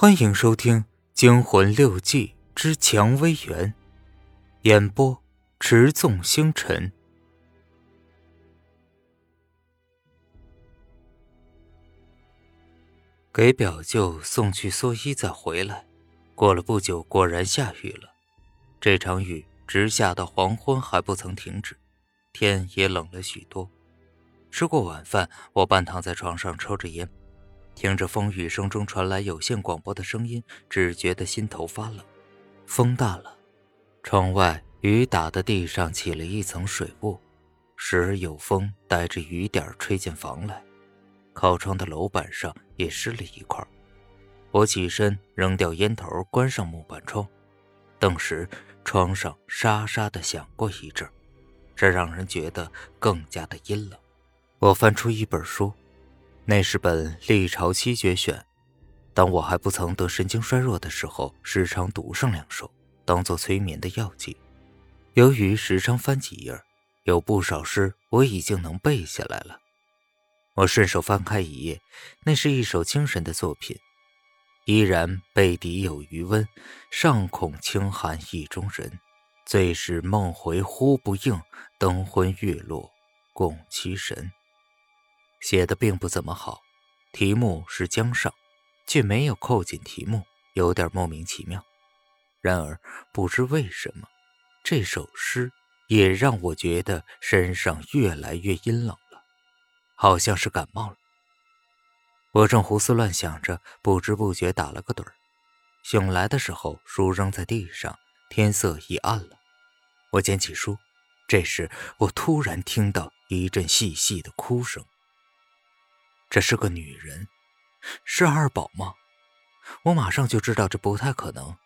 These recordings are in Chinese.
欢迎收听《惊魂六记之蔷薇园》，演播：持纵星辰。给表舅送去蓑衣，再回来。过了不久，果然下雨了。这场雨直下到黄昏还不曾停止，天也冷了许多。吃过晚饭，我半躺在床上抽着烟。听着风雨声中传来有线广播的声音，只觉得心头发冷。风大了，窗外雨打的地上起了一层水雾，时而有风带着雨点吹进房来，靠窗的楼板上也湿了一块。我起身扔掉烟头，关上木板窗，顿时窗上沙沙的响过一阵，这让人觉得更加的阴冷。我翻出一本书。那是本《历朝七绝选》，当我还不曾得神经衰弱的时候，时常读上两首，当做催眠的药剂。由于时常翻几页，有不少诗我已经能背下来了。我顺手翻开一页，那是一首精神的作品：“依然背底有余温，尚恐清寒意中人。最是梦回忽不应，灯昏月落共凄神。”写的并不怎么好，题目是江上，却没有扣紧题目，有点莫名其妙。然而不知为什么，这首诗也让我觉得身上越来越阴冷了，好像是感冒了。我正胡思乱想着，不知不觉打了个盹。醒来的时候，书扔在地上，天色已暗了。我捡起书，这时我突然听到一阵细细的哭声。这是个女人，是二宝吗？我马上就知道这不太可能。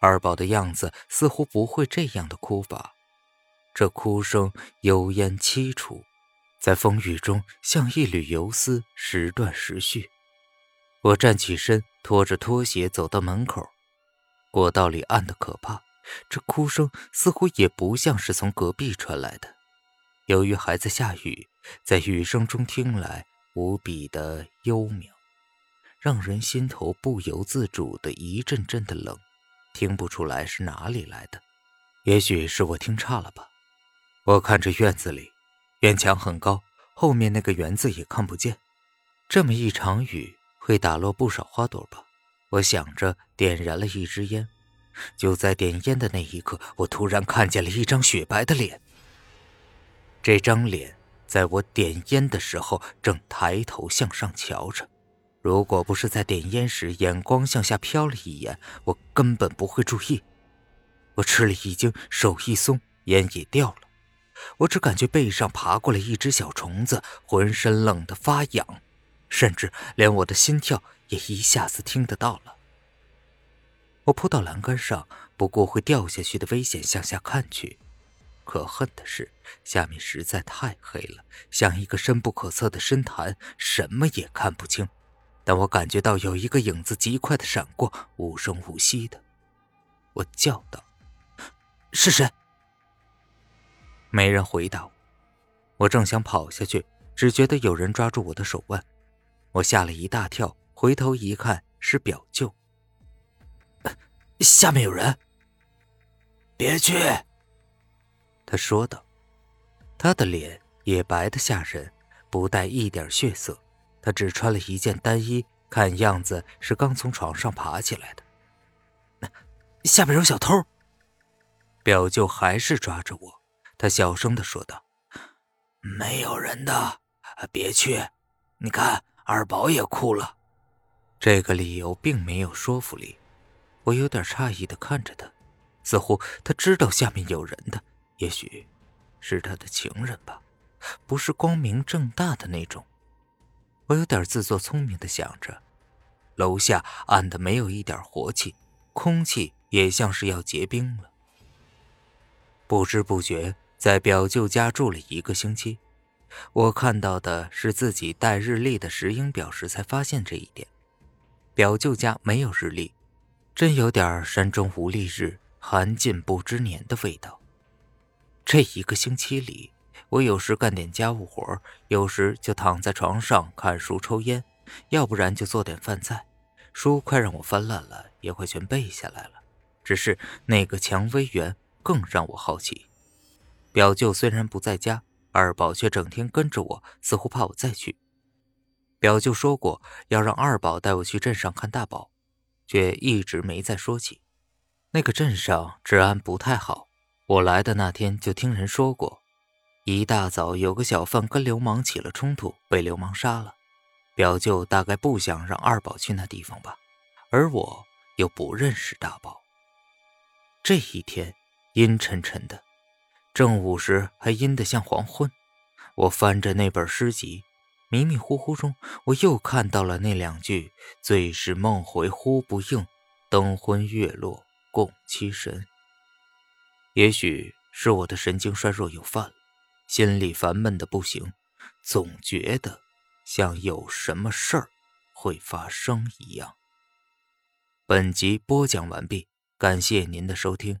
二宝的样子似乎不会这样的哭法，这哭声幽咽凄楚，在风雨中像一缕游丝，时断时续。我站起身，拖着拖鞋走到门口。过道里暗得可怕，这哭声似乎也不像是从隔壁传来的。由于还在下雨，在雨声中听来。无比的幽冥，让人心头不由自主的一阵阵的冷，听不出来是哪里来的，也许是我听差了吧。我看着院子里，院墙很高，后面那个园子也看不见。这么一场雨会打落不少花朵吧？我想着，点燃了一支烟。就在点烟的那一刻，我突然看见了一张雪白的脸。这张脸。在我点烟的时候，正抬头向上瞧着。如果不是在点烟时眼光向下瞟了一眼，我根本不会注意。我吃了一惊，手一松，烟也掉了。我只感觉背上爬过来一只小虫子，浑身冷得发痒，甚至连我的心跳也一下子听得到了。我扑到栏杆上，不顾会掉下去的危险，向下看去。可恨的是，下面实在太黑了，像一个深不可测的深潭，什么也看不清。但我感觉到有一个影子极快的闪过，无声无息的。我叫道：“是谁？”没人回答我。我正想跑下去，只觉得有人抓住我的手腕，我吓了一大跳，回头一看，是表舅。下面有人，别去。他说道：“他的脸也白得吓人，不带一点血色。他只穿了一件单衣，看样子是刚从床上爬起来的。下面有小偷。”表舅还是抓着我，他小声的说道：“没有人的，别去。你看，二宝也哭了。”这个理由并没有说服力。我有点诧异的看着他，似乎他知道下面有人的。也许，是他的情人吧，不是光明正大的那种。我有点自作聪明的想着，楼下暗的没有一点活气，空气也像是要结冰了。不知不觉在表舅家住了一个星期，我看到的是自己带日历的石英表时才发现这一点。表舅家没有日历，真有点山中无历日，寒尽不知年的味道。这一个星期里，我有时干点家务活，有时就躺在床上看书抽烟，要不然就做点饭菜。书快让我翻烂了，也快全背下来了。只是那个蔷薇园更让我好奇。表舅虽然不在家，二宝却整天跟着我，似乎怕我再去。表舅说过要让二宝带我去镇上看大宝，却一直没再说起。那个镇上治安不太好，我来的那天就听人说过，一大早有个小贩跟流氓起了冲突，被流氓杀了。表舅大概不想让二宝去那地方吧，而我又不认识大宝。这一天阴沉沉的，正午时还阴得像黄昏。我翻着那本诗集，迷迷糊糊中，我又看到了那两句：“最是梦回呼不应，灯昏月落。”共七神。也许是我的神经衰弱又犯了，心里烦闷的不行，总觉得像有什么事儿会发生一样。本集播讲完毕，感谢您的收听。